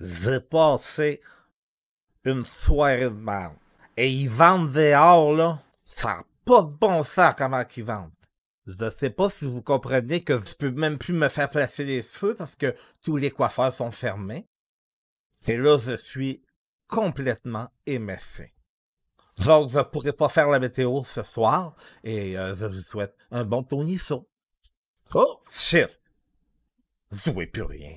j'ai passé une soirée de merde. Et ils vendent dehors, là. Ça n'a pas de bon sens comment ils vendent. Je sais pas si vous comprenez que je peux même plus me faire placer les cheveux parce que tous les coiffeurs sont fermés. Et là, je suis complètement émeffé. Donc, je pourrais pas faire la météo ce soir et euh, je vous souhaite un bon Tony Oh, chef! Jouez plus rien.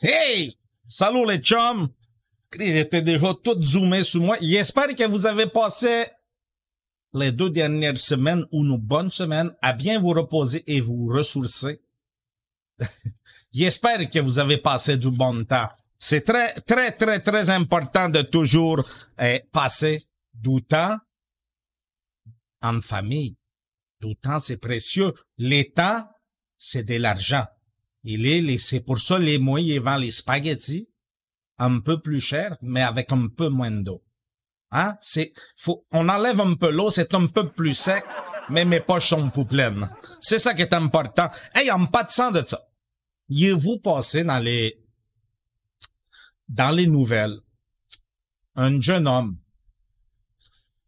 Hey! Salut les chums! Il était déjà tout zoomé sur moi. J'espère que vous avez passé les deux dernières semaines ou une bonne semaine à bien vous reposer et vous ressourcer. J'espère que vous avez passé du bon temps. C'est très, très, très, très important de toujours eh, passer du temps en famille. Du temps, c'est précieux. Les temps, c'est de l'argent. Il est, c'est pour ça les moyens vendent les spaghettis un peu plus cher, mais avec un peu moins d'eau. Hein? C'est, faut, on enlève un peu l'eau, c'est un peu plus sec, mais mes poches sont plus pleines. C'est ça qui est important. Hey, en pas de sang de ça. Y vous passez dans les, dans les nouvelles, un jeune homme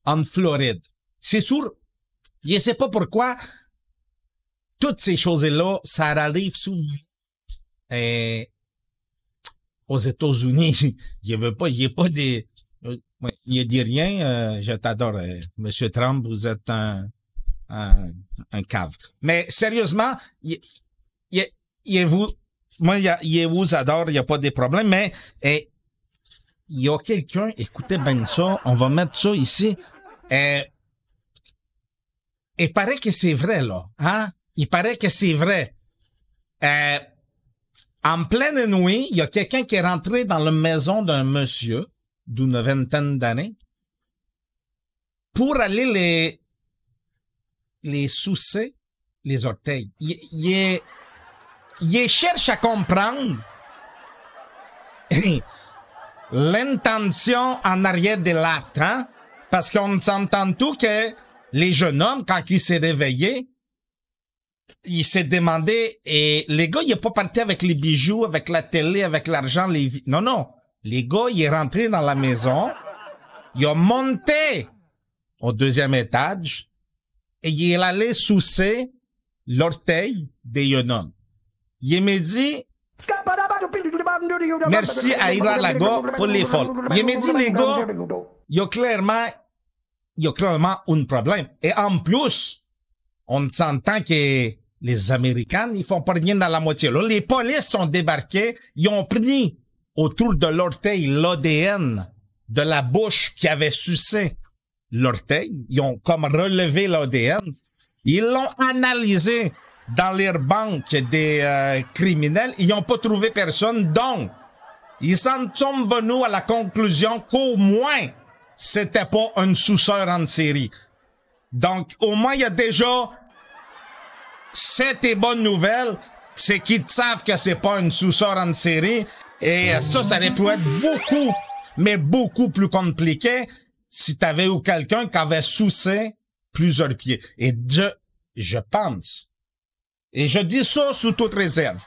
en Floride. C'est sûr, je sais pas pourquoi, toutes ces choses-là, ça arrive souvent. Et aux États-Unis, il veut pas, il a pas des, il dit rien, euh, je t'adore, euh, Monsieur Trump, vous êtes un, un, un cave. Mais sérieusement, il, il, il vous, moi, il, il vous adore, il y a pas de problème, mais et, il y a quelqu'un, écoutez bien ça, on va mettre ça ici. Et, il paraît que c'est vrai, là. Hein? Il paraît que c'est vrai. Euh, en pleine nuit, il y a quelqu'un qui est rentré dans la maison d'un monsieur d'une vingtaine d'années pour aller les les soucer les orteils. Il, cherche à comprendre l'intention en arrière de l'acte, hein? Parce qu'on s'entend tout que les jeunes hommes, quand ils s'est réveillé, il s'est demandé, et les gars, il est pas parti avec les bijoux, avec la télé, avec l'argent, les... Non, non. Les gars, il est rentré dans la maison, il a monté au deuxième étage, et il est allé soucer l'orteil des hommes. Il m'a dit, merci à Ira Lago pour les folles. Il m'a dit, les gars, il y a clairement, il y a clairement un problème. Et en plus, on s'entend que les Américains, ils font pas rien dans la moitié. Les polices sont débarqués, ils ont pris autour de l'orteil l'ADN de la bouche qui avait sucé l'orteil. Ils ont comme relevé l'ADN. Ils l'ont analysé dans les banques des euh, criminels. Ils n'ont pas trouvé personne. Donc, ils s'en sont venus à la conclusion qu'au moins c'était pas une sous-sœur en série. Donc, au moins, il y a déjà cette et bonne nouvelle, c'est qu'ils savent que c'est pas une sous-sœur en série. Et ça, ça aurait pu être beaucoup, mais beaucoup plus compliqué si t'avais eu quelqu'un qui avait soucé plusieurs pieds. Et je, je pense, et je dis ça sous toute réserve,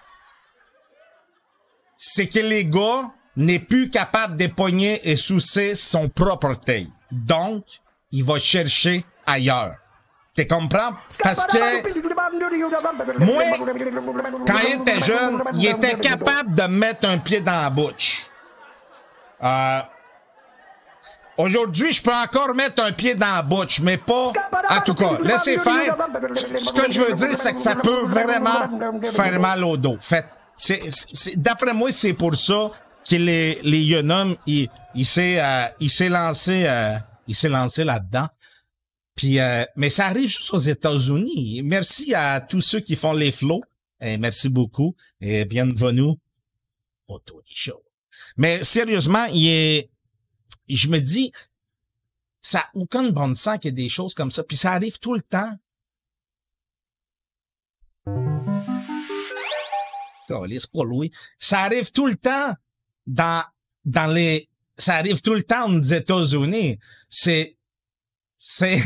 c'est que les gars n'est plus capable d'épogner et soucer son propre taille. Donc, il va chercher ailleurs. Tu comprends? Parce que moi, quand il était jeune, il était capable de mettre un pied dans la bouche. Euh, Aujourd'hui, je peux encore mettre un pied dans la bouche, mais pas... En tout cas, laissez faire. Ce que je veux dire, c'est que ça peut vraiment faire mal au dos. Fait, d'après moi, c'est pour ça que les, les Yonum, il, il s'est, euh, il s'est lancé, euh, lancé là-dedans. Puis, euh, mais ça arrive juste aux États-Unis. Merci à tous ceux qui font les flots. Et merci beaucoup. Et bienvenue au Tony Show. Mais sérieusement, il est, je me dis, ça n'a aucun bon sens qu'il y ait des choses comme ça. Puis ça arrive tout le temps. Ça arrive tout le temps dans, dans les, ça arrive tout le temps aux États-Unis. C'est, c'est,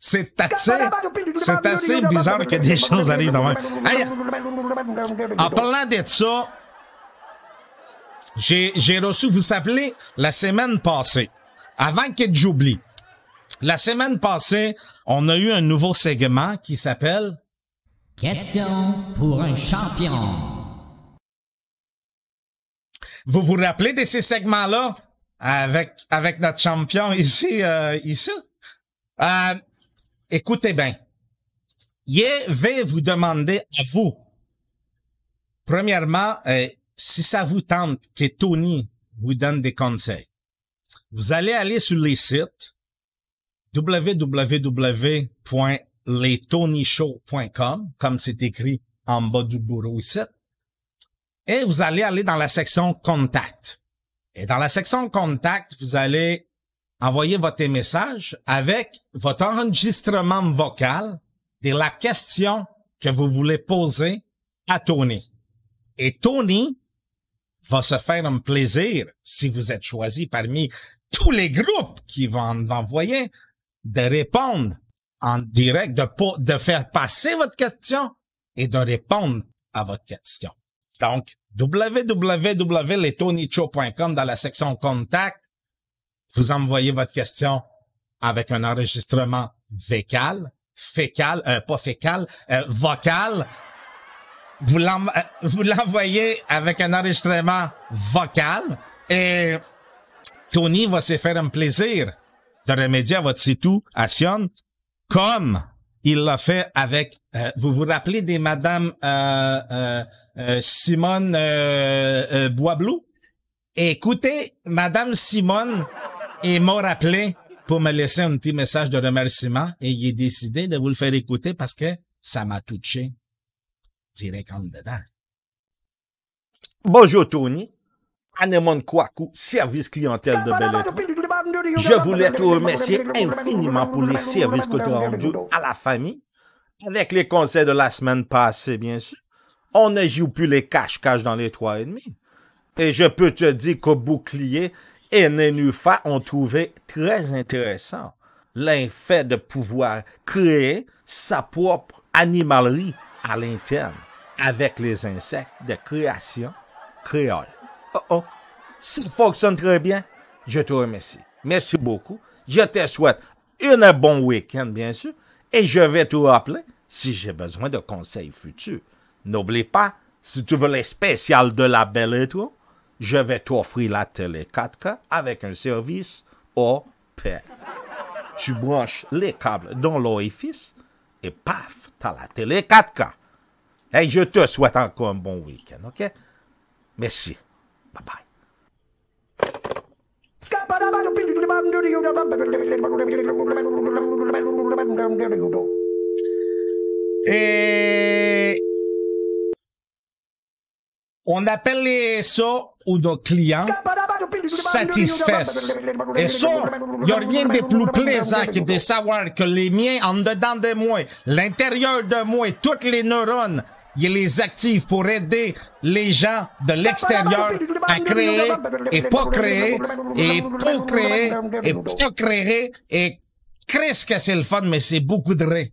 c'est assez, c'est assez bizarre que des choses arrivent dans en parlant de ça, j'ai, j'ai reçu, vous appelez, la semaine passée, avant que j'oublie, la semaine passée, on a eu un nouveau segment qui s'appelle Question pour un champion. Vous vous rappelez de ces segments-là? Avec avec notre champion ici euh, ici euh, Écoutez bien, je vais vous demander à vous. Premièrement, euh, si ça vous tente que Tony vous donne des conseils, vous allez aller sur les sites www.letonyshow.com, comme c'est écrit en bas du bureau ici, et vous allez aller dans la section Contact. Et dans la section Contact, vous allez envoyer votre message avec votre enregistrement vocal de la question que vous voulez poser à Tony. Et Tony va se faire un plaisir, si vous êtes choisi parmi tous les groupes qui vont envoyer, de répondre en direct, de, de faire passer votre question et de répondre à votre question. Donc, www.letonycho.com dans la section contact, vous envoyez votre question avec un enregistrement vécal, fécal, euh, pas fécal, euh, vocal, euh, vous l'envoyez avec un enregistrement vocal. Et Tony va se faire un plaisir de remédier à votre situation comme il l'a fait avec, euh, vous vous rappelez des Madame euh, Simone Boisblou? Écoutez, Madame Simone, il m'a rappelé pour me laisser un petit message de remerciement et il est décidé de vous le faire écouter parce que ça m'a touché direct en dedans. Bonjour Tony. Anemon Kwaku, service clientèle de Belle Je voulais te remercier infiniment pour les services que tu as rendus à la famille. Avec les conseils de la semaine passée, bien sûr. On ne joue plus les cache-cache dans les trois et demi. Et je peux te dire qu'au bouclier et Nénufa ont trouvé très intéressant l'effet de pouvoir créer sa propre animalerie à l'interne avec les insectes de création créole. Oh oh, ça fonctionne très bien. Je te remercie. Merci beaucoup. Je te souhaite un bon week-end, bien sûr, et je vais te rappeler si j'ai besoin de conseils futurs. N'oublie pas, si tu veux les spéciales de la belle étoile, je vais t'offrir la télé 4K avec un service au paix. Tu branches les câbles dans l'orifice et paf, t'as la télé 4K. Hey, je te souhaite encore un bon week-end, OK? Merci. Bye bye. Et on appelle ça ou nos clients satisfaisent. Et ça, il n'y a rien de plus plaisant que de savoir que les miens, en dedans de moi, l'intérieur de moi, toutes les neurones, il les active pour aider les gens de l'extérieur à créer et pas créer et pour créer et pas créer et créer ce que c'est le fun, mais c'est beaucoup de ré.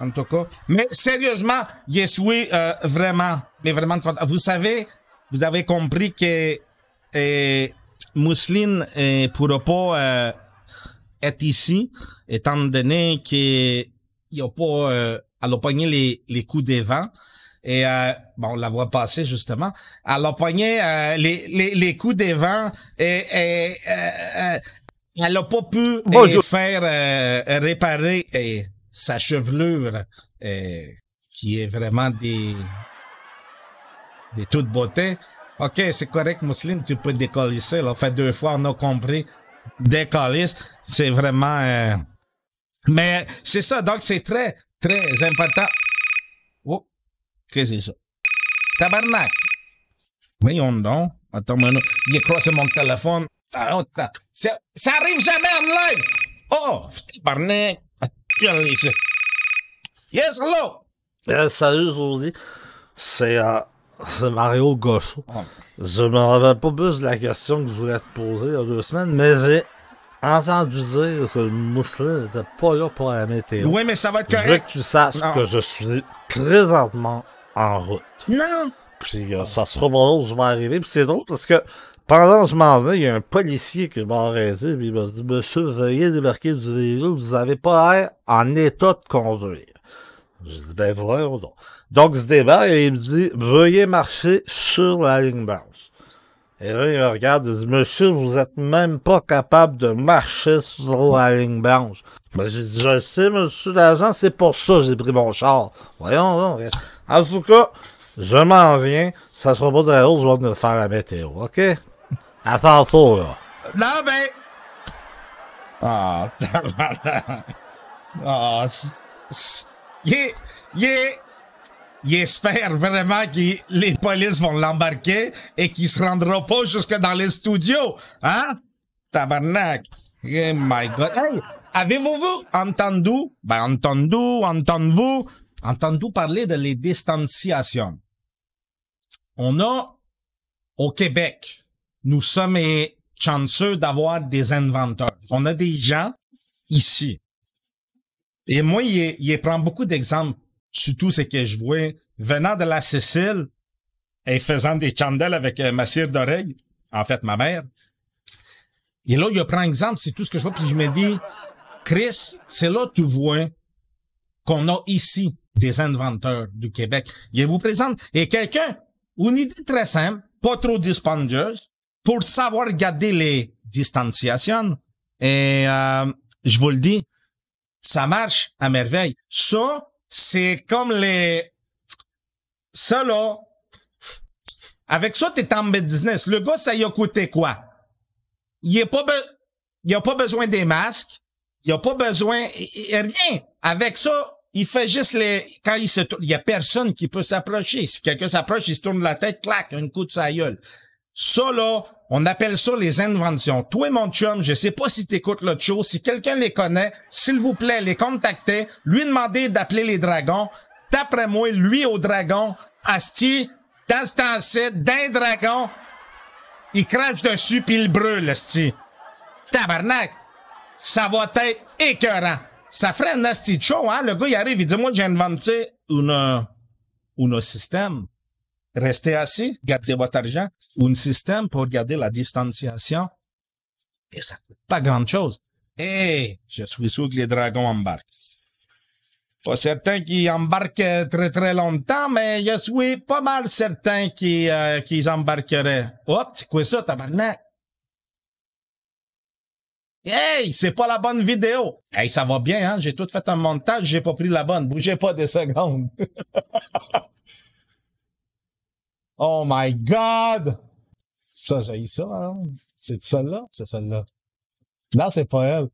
En tout cas. Mais sérieusement, yes, oui, euh, vraiment, mais vraiment. Vous savez, vous avez compris que euh, Mousseline euh, pourra pas euh, être ici, étant donné qu'il y a pas, euh, elle a pogné les, les coups des vents. Et euh, bon, on la voit passer justement. Elle a pogné euh, les, les, les coups des vents et, et euh, euh, elle a pas pu euh, faire euh, réparer euh, sa chevelure qui est vraiment des des toute beauté. OK, c'est correct, Mousseline, tu peux décollisser. Là. Fait deux fois, on a compris. Décollisse, c'est vraiment... euh, Mais c'est ça, donc c'est très, très important. Oh, qu'est-ce que c'est ça? Tabarnak! Voyons donc. Attends, mais non. Il a croisé mon téléphone. Ah, attends. Ça, ça arrive jamais en live! Oh, tabarnak! Yes, hello! Euh, salut, José. C'est euh, c'est Mario Gosso. Je me rappelle pas plus de la question que je voulais te poser il y a deux semaines, mais j'ai entendu dire que le mousseline n'était pas là pour la météo. Oui, mais ça va être Je veux correct. que tu saches Non. que je suis présentement en route. Non! Puis euh, ça sera où je vais arriver. Puis c'est drôle parce que pendant que je m'en vais, il y a un policier qui m'a arrêté. Puis il m'a dit Monsieur, veuillez débarquer du véhicule, vous avez pas l'air en état de conduire. Je dis Ben voyons donc. Donc il se débarque et il me dit Veuillez marcher sur la ligne blanche. Et là, il me regarde et dit Monsieur, vous êtes même pas capable de marcher sur la ligne blanche. Ben, j'ai dit, je sais, monsieur l'agent, c'est pour ça que j'ai pris mon char. Voyons donc. En tout cas, je m'en viens. Ça sera pas très haut, je vais venir faire la météo, OK? À tantôt, là. Non, ben. Ah, tabarnak. Ah, il est- il espère vraiment que les polices vont l'embarquer et qu'il se rendra pas jusque dans les studios. Hein? Tabarnak. Oh my God. Hey, avez-vous vous entendu, ben entendu, entendez-vous, entendu parler de les distanciations? On a, au Québec, nous sommes chanceux d'avoir des inventeurs. On a des gens ici. Et moi, il, il prend beaucoup d'exemples sur tout ce que je vois venant de la Sicile et faisant des chandelles avec euh, ma cire d'oreille, en fait, ma mère. Et là, il prend exemple, c'est tout ce que je vois, puis je me dis, Chris, c'est là que tu vois qu'on a ici des inventeurs du Québec. Je vous présente, et quelqu'un, une idée très simple, pas trop dispendieuse, pour savoir garder les distanciations. Et euh, je vous le dis, ça marche à merveille. Ça, c'est comme les... Ça, là, avec ça, t'es en business. Le gars, ça y a coûté quoi? Il a pas, a pas besoin des masques. Il a pas besoin... rien. Avec ça, il fait juste les... Quand il se tourne, il y a personne qui peut s'approcher. Si quelqu'un s'approche, il se tourne la tête, clac, un coup de sa gueule. Ça, là, on appelle ça les inventions. Toi, mon chum, je sais pas si t'écoutes l'autre show. Si quelqu'un les connaît, s'il vous plaît, les contacter, lui demander d'appeler les dragons. D'après moi, lui au dragon, Asti, dans ce temps-ci, d'un dragon, il crache dessus puis il brûle, Asti. Tabarnak! Ça va être écœurant. Ça ferait un Asti show, hein? Le gars, il arrive, il dit, moi, j'ai inventé une, euh, une système. Restez assis, gardez votre argent, ou un système pour garder la distanciation. Et ça coûte pas grand chose. Et je suis sûr que les dragons embarquent. Pas certain qu'ils embarquent euh, très très longtemps, mais je suis pas mal certain qu'ils euh, qu'ils embarqueraient. Hop, c'est quoi ça, tabarnak? Hey, c'est pas la bonne vidéo. Hey, ça va bien, hein? J'ai tout fait un montage, j'ai pas pris la bonne. Bougez pas des secondes. Oh my God! Ça, j'ai ça, hein? C'est celle-là? C'est celle-là. Non, c'est pas elle.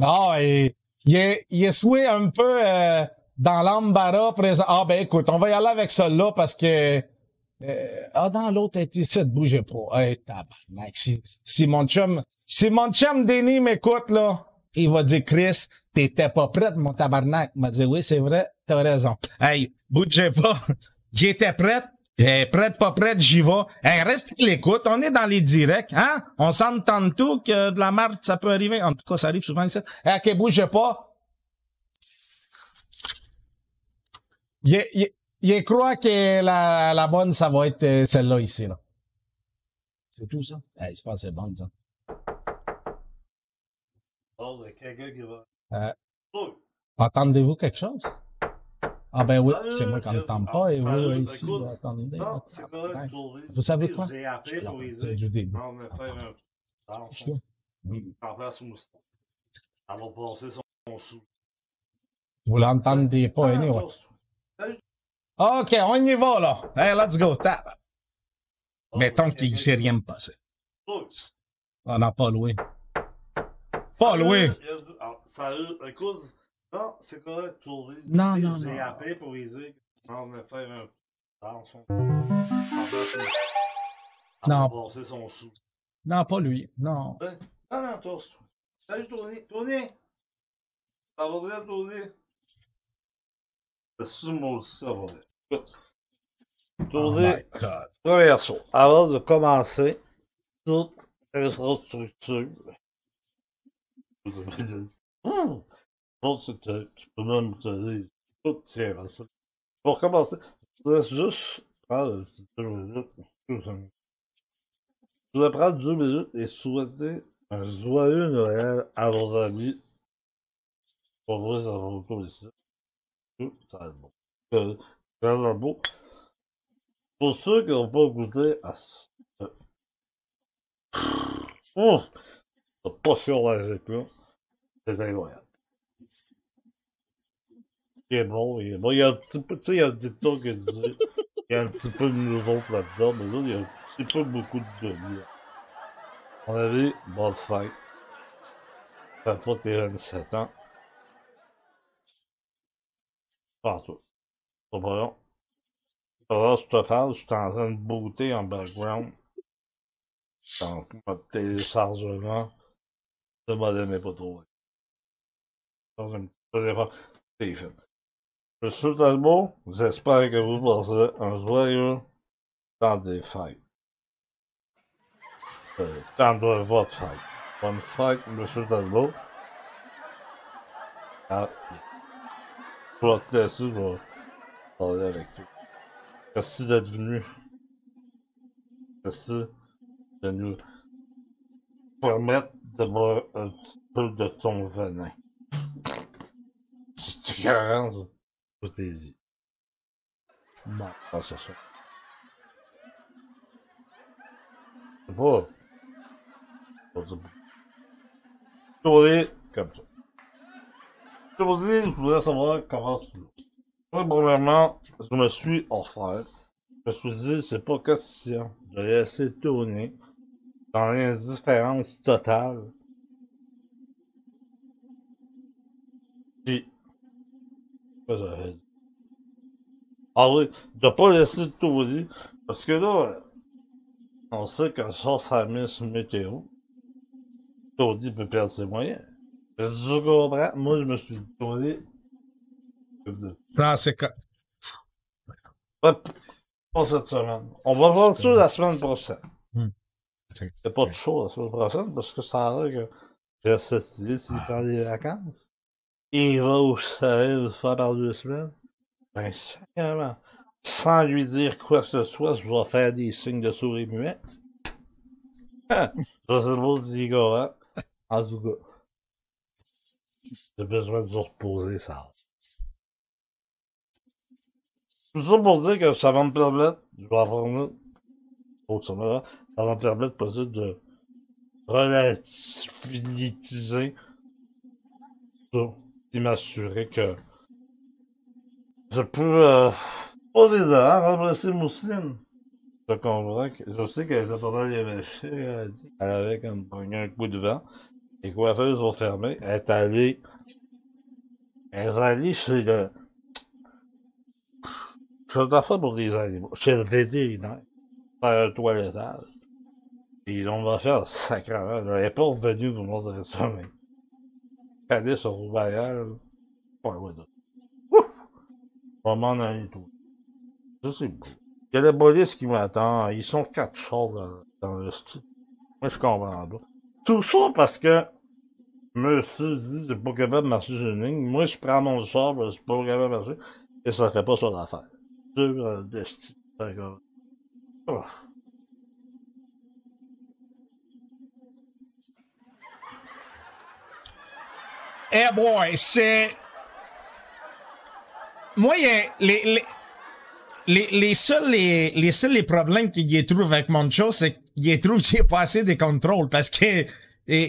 Ah, et il est, il est souhait un peu euh, dans l'embarras présent. Ah, ben écoute, on va y aller avec celle-là parce que Euh, ah, dans l'autre, elle ici, bougez pas. Hey, tabarnak. Si, si mon chum, si mon chum Denis m'écoute, là, il va dire, Chris, t'étais pas prête, mon tabarnak. Il m'a dit, oui, c'est vrai, t'as raison. Hey, bougez pas. J'étais prête. Eh, prête, pas prête, j'y vais. Hey, reste à l'écoute. On est dans les directs, hein? On s'entend tout que de la merde, ça peut arriver. En tout cas, ça arrive souvent ici. Hey, ok, bougez pas. Il, il, il croit que la, la bonne, ça va être euh, celle-là ici, là. C'est tout, ça? Hey, je pense que c'est bon, ça. Oh, il qui va? Euh, entendez-vous quelque chose? Ah ben oui, c'est moi qui n'entends pas, et vous, Salut, euh, ici, écoute, vous c'est savez quoi? L'entendre du début. Oui. Vous l'entendez pas, Ah, anyway. OK, on y va, là. Hey, let's go, tap. Oh, Mettons qu'il quelqu'un s'est rien passé. On n'a pas loué. Pas loué. il y a du- ah, Salut, écoute. Non, c'est correct. Non, Tu sais, non, J'ai non. appelé pour les dire qu'on va faire un. Dans son. En place où- Elle Non. passer son sou. Non, pas lui. Non. Non, non, toast. Salut, Tony. Tony! Ça va bien, Tony? C'est sûr, moi aussi, ça va bien. Oh Tony, première chose. Avant de commencer, toute infrastructure. Hum! Ce que tu peux même dire, tout à ça. Pour commencer, je voudrais juste prendre deux minutes. Je voudrais prendre deux minutes et souhaiter un joyeux Noël à vos amis. Pour vrai, ça va beaucoup ici. Tout ça va. Euh, Vraiment beau. Pour ceux qui n'ont pas goûté à ça. Oh! C'est pas la là. C'est incroyable. Il est bon, il est bon. Il y a un petit peu, tu sais, il y a un dicton qui dit, il y a un petit peu de nous autres là-dedans, mais là, il y a un petit peu beaucoup de demi. On avait, bonne fête. Ça fait pas tes 27 ans. Partout. C'est pas long. Que je te parle, je suis en train de booter en background. Donc, mon téléchargement de modem n'est pas trop. Donc, un petit peu d'effort. C'est fait. Je suis tellement, j'espère que vous passez un joyeux temps des fêtes. Euh, temps de votre fête. Bonne fête, monsieur Talbot. Ah, je vais te laisser, je vais parler avec toi. Merci d'être venu. Merci de nous permettre de boire un petit peu de ton venin? C'est carrément sur ça. C'est pas. Pas du Tourner comme ça. Tourner, je voudrais savoir comment tu. Moi, premièrement, je me suis offert. Je me suis dit, c'est pas question de laisser tourner dans l'indifférence totale. Ah oui, de pas laisser tourner, parce que là, on sait que ça, ça miss météo. Tony peut perdre ses moyens. Je comprends, moi je me suis tourné. Non, c'est que... Pas, cette semaine. On va voir ça la semaine prochaine. Hmm. A pas de show la semaine prochaine parce que ça a l'air que idée, s'il prend des vacances, il va au chalet une fois par deux semaines. Ben, sacrément. Sans lui dire quoi que ce soit, je vais faire des signes de souris muet. je sais pas si hein? En tout cas. J'ai besoin de se reposer, ça. Tout ça pour dire que ça va me permettre, je vais avoir une autre sommaire, ça va me permettre peut-être de relativiser ça, et m'assurer que je peux, euh, pas évident, remplacer Mousseline. Je je sais qu'elle était pas mal éméchée, elle qu'elle avait comme un coup de vent, les coiffeuses ont fermé, elle est allée, elle est allée chez le, Je fais ça pour des animaux. Chez le vétérinaire. Faire un toilettage. Et on va faire sacrément. Elle n'est pas revenue pour mon restaurant, Allez sur Roubaillard. Ouais, ouais. Ouf! On m'en aller tout. Ça, c'est beau. Il y a la police qui m'attend. Ils sont quatre chars dans, le style. Moi, je comprends pas. Tout ça parce que monsieur dit c'est pas capable de marcher sur une ligne. Moi, je prends mon char, je suis pas capable de marcher. Et ça fait pas sur l'affaire. Sur euh, le style. D'accord. Oh. Eh boy, c'est... Moi, il les, les, les, seuls, les, les seuls les problèmes qu'il y trouve avec mon show, c'est qu'il trouve qu'il n'y a pas assez de contrôle parce que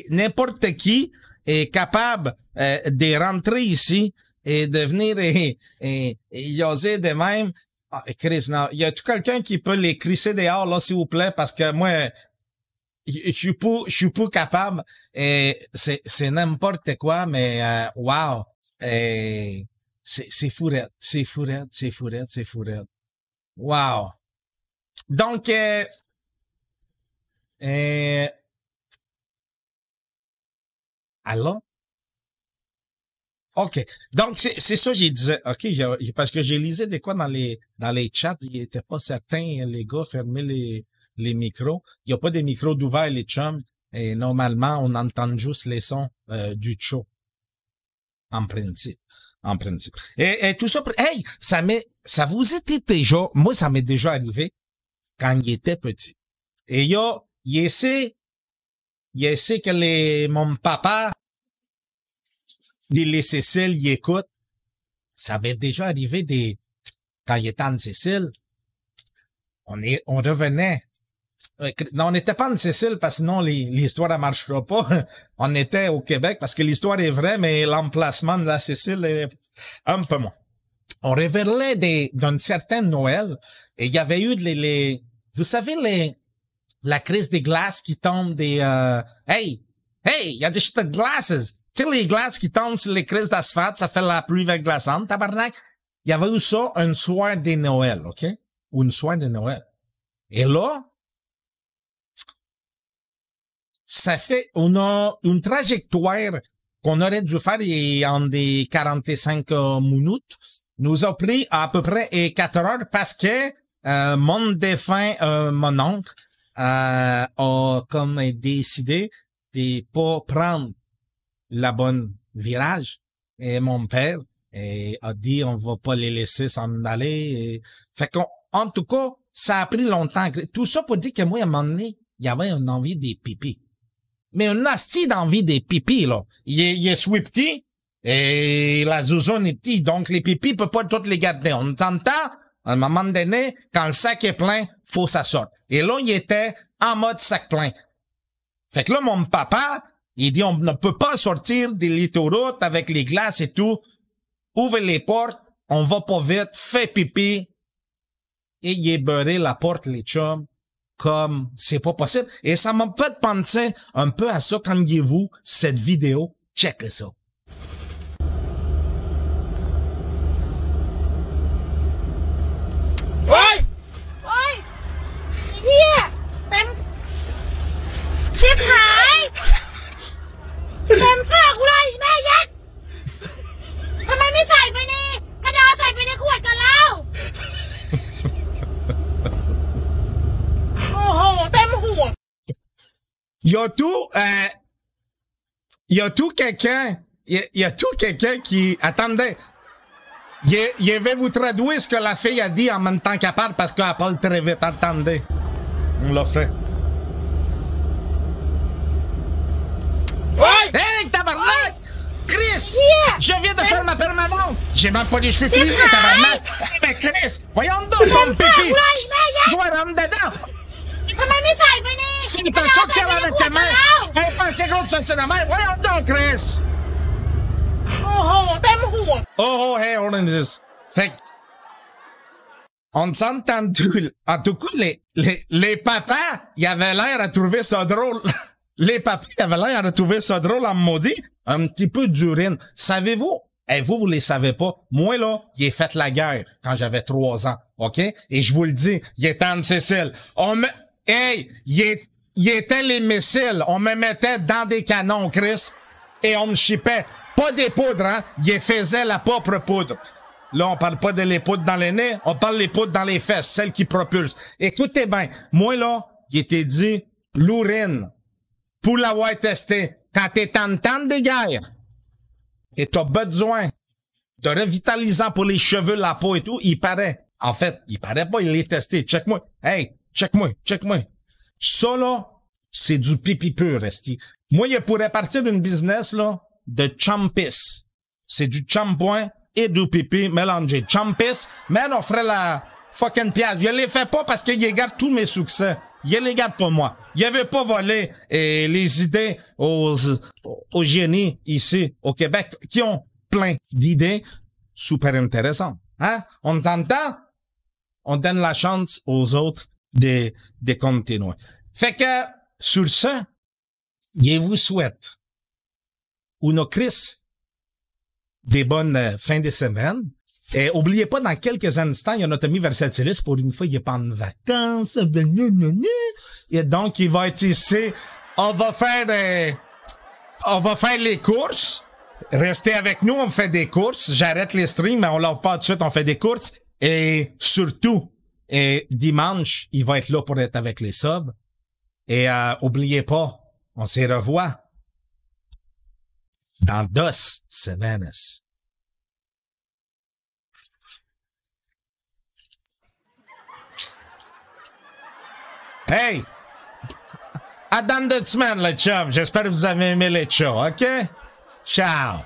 n'importe qui est capable euh, de rentrer ici et de venir et, et, et de même. Ah, Chris, non, y a tout quelqu'un qui peut les crisser dehors, là, s'il vous plaît, parce que moi, je suis pas, je suis pas capable. Et c'est, c'est n'importe quoi, mais euh, wow. Et c'est, c'est fourette, c'est fourette, c'est fourette, c'est fourette. Wow. Donc, euh, allô? OK. Donc, c'est, ça que j'ai disais. OK, parce que j'ai lisé des quoi dans les, dans les chats. Ils étaient pas certains, les gars, fermer les, les micros. Il y a pas des micros d'ouvert, les chums. Et normalement, on entend juste les sons euh, du show. En principe. En principe. Et, et tout ça, hey, ça m'est, ça vous était déjà, moi, ça m'est déjà arrivé quand il était petit. Et il y a, il essaie, il essaie que les, mon papa, les, les Cécile, il écoute. Ça m'est déjà arrivé des, quand il était en Sicile, on est, on revenait. Non, on n'était pas en Sicile parce que sinon l'histoire ne marchera pas. On était au Québec parce que l'histoire est vraie, mais l'emplacement de la Sicile est un peu moins. On révélait des, d'un certain Noël et il y avait eu les, les vous savez les, la crise des glaces qui tombent des, euh, hey, hey, il y a des de glaces. Tu sais, les glaces qui tombent sur les crises d'asphalte, ça fait la pluie verglaçante, tabarnak. Il y avait eu ça un soir de Noël, OK? Ou une soirée de Noël. Et là, ça fait, on a une trajectoire qu'on aurait dû faire et en des 45 euh, minutes, nous a pris à peu près eh, 4 heures parce que euh, mon défunt, euh, mon oncle, euh, a comme décidé de pas prendre la bonne virage. Et mon père eh, a dit on va pas les laisser s'en aller. Et... Fait qu'en en tout cas, ça a pris longtemps. Tout ça pour dire que moi, à un moment donné, il y avait une envie des pipis. Mais une nasty d'envie des pipis, là. Il est, il et la zouzoune est petite, donc les pipis peuvent pas toutes les garder. On s'entend, à un moment donné, quand le sac est plein, faut que ça sorte. Et là, il était en mode sac plein. Fait que là, mon papa, il dit, on ne peut pas sortir des litoroutes avec les glaces et tout. Ouvre les portes, on va pas vite, fais pipi. Et il est beurré la porte, les chums, comme c'est pas possible. Et ça m'a fait penser un peu à ça quand vous cette vidéo. Check ça. Il y a tout, euh, il y a tout quelqu'un, il y, a tout quelqu'un qui, attendez, il, il vous traduire ce que la fille a dit en même temps qu'elle parle parce qu'elle parle très vite, attendez. On l'a fait. Ouais! Hey, tabarnak! Chris! Je viens de faire ma permanente! J'ai même pas les cheveux frisés, tabarnak! Mais Chris, voyons donc ton pipi! Sois rentre dedans! Mamãe, pai, vai nem. Sim, tá só que ela até mais. Aí passei com o estacionamento. Vai onde, Cris? Oh, oh, hey, on this. Fait on s'entend tout. En tout cas, les, les, les papas, ils avaient l'air à trouver ça drôle. les papas, ils avaient l'air à trouver ça drôle en maudit. Un petit peu d'urine. Savez-vous? Et vous, vous les savez pas. Moi, là, j'ai fait la guerre quand j'avais trois ans. OK? Et je vous le dis, il est temps de Cécile. On me hey, il était les missiles. On me mettait dans des canons, Chris, et on me chipait. Pas des poudres, hein? Il faisait la propre poudre. Là, on parle pas de les poudres dans les nez, on parle des poudres dans les fesses, celles qui propulsent. Écoutez bien, moi là, il était dit l'urine pour l'avoir testé quand t'es en temps de guerre et t'as besoin de revitalisant pour les cheveux, la peau et tout, il paraît. En fait, il paraît pas, il est testé. Check-moi. Hey, check-moi, check-moi. Ça, là, c'est du pipi pur, Resti. Moi, il pourrait partir d'une business, là, de champis. C'est du shampoing et du pipi mélangé. Champis, man, on ferait la fucking pièce. Je les fais pas parce qu'il garde tous mes succès. Il les garde pas moi. Il avait pas volé eh, les idées aux, aux génies ici au Québec qui ont plein d'idées super intéressantes. Hein? On t'entend? On donne la chance aux autres de, de continuer. Fait que, sur ce, je vous souhaite une Chris des bonnes euh, fins de semaine. Et oubliez pas, dans quelques instants, il y a notre ami Versatilis. Pour une fois, il est pas en vacances. Et donc, il va être ici. On va faire des... On va faire les courses. Restez avec nous, on fait des courses. J'arrête les streams, mais on l'a pas tout de suite, on fait des courses. Et surtout, et dimanche, il va être là pour être avec les subs. Et euh, oubliez pas, on se revoit dans deux semaines. Hey! À dans deux semaines, les chums. J'espère que vous avez aimé les shows, OK? Ciao!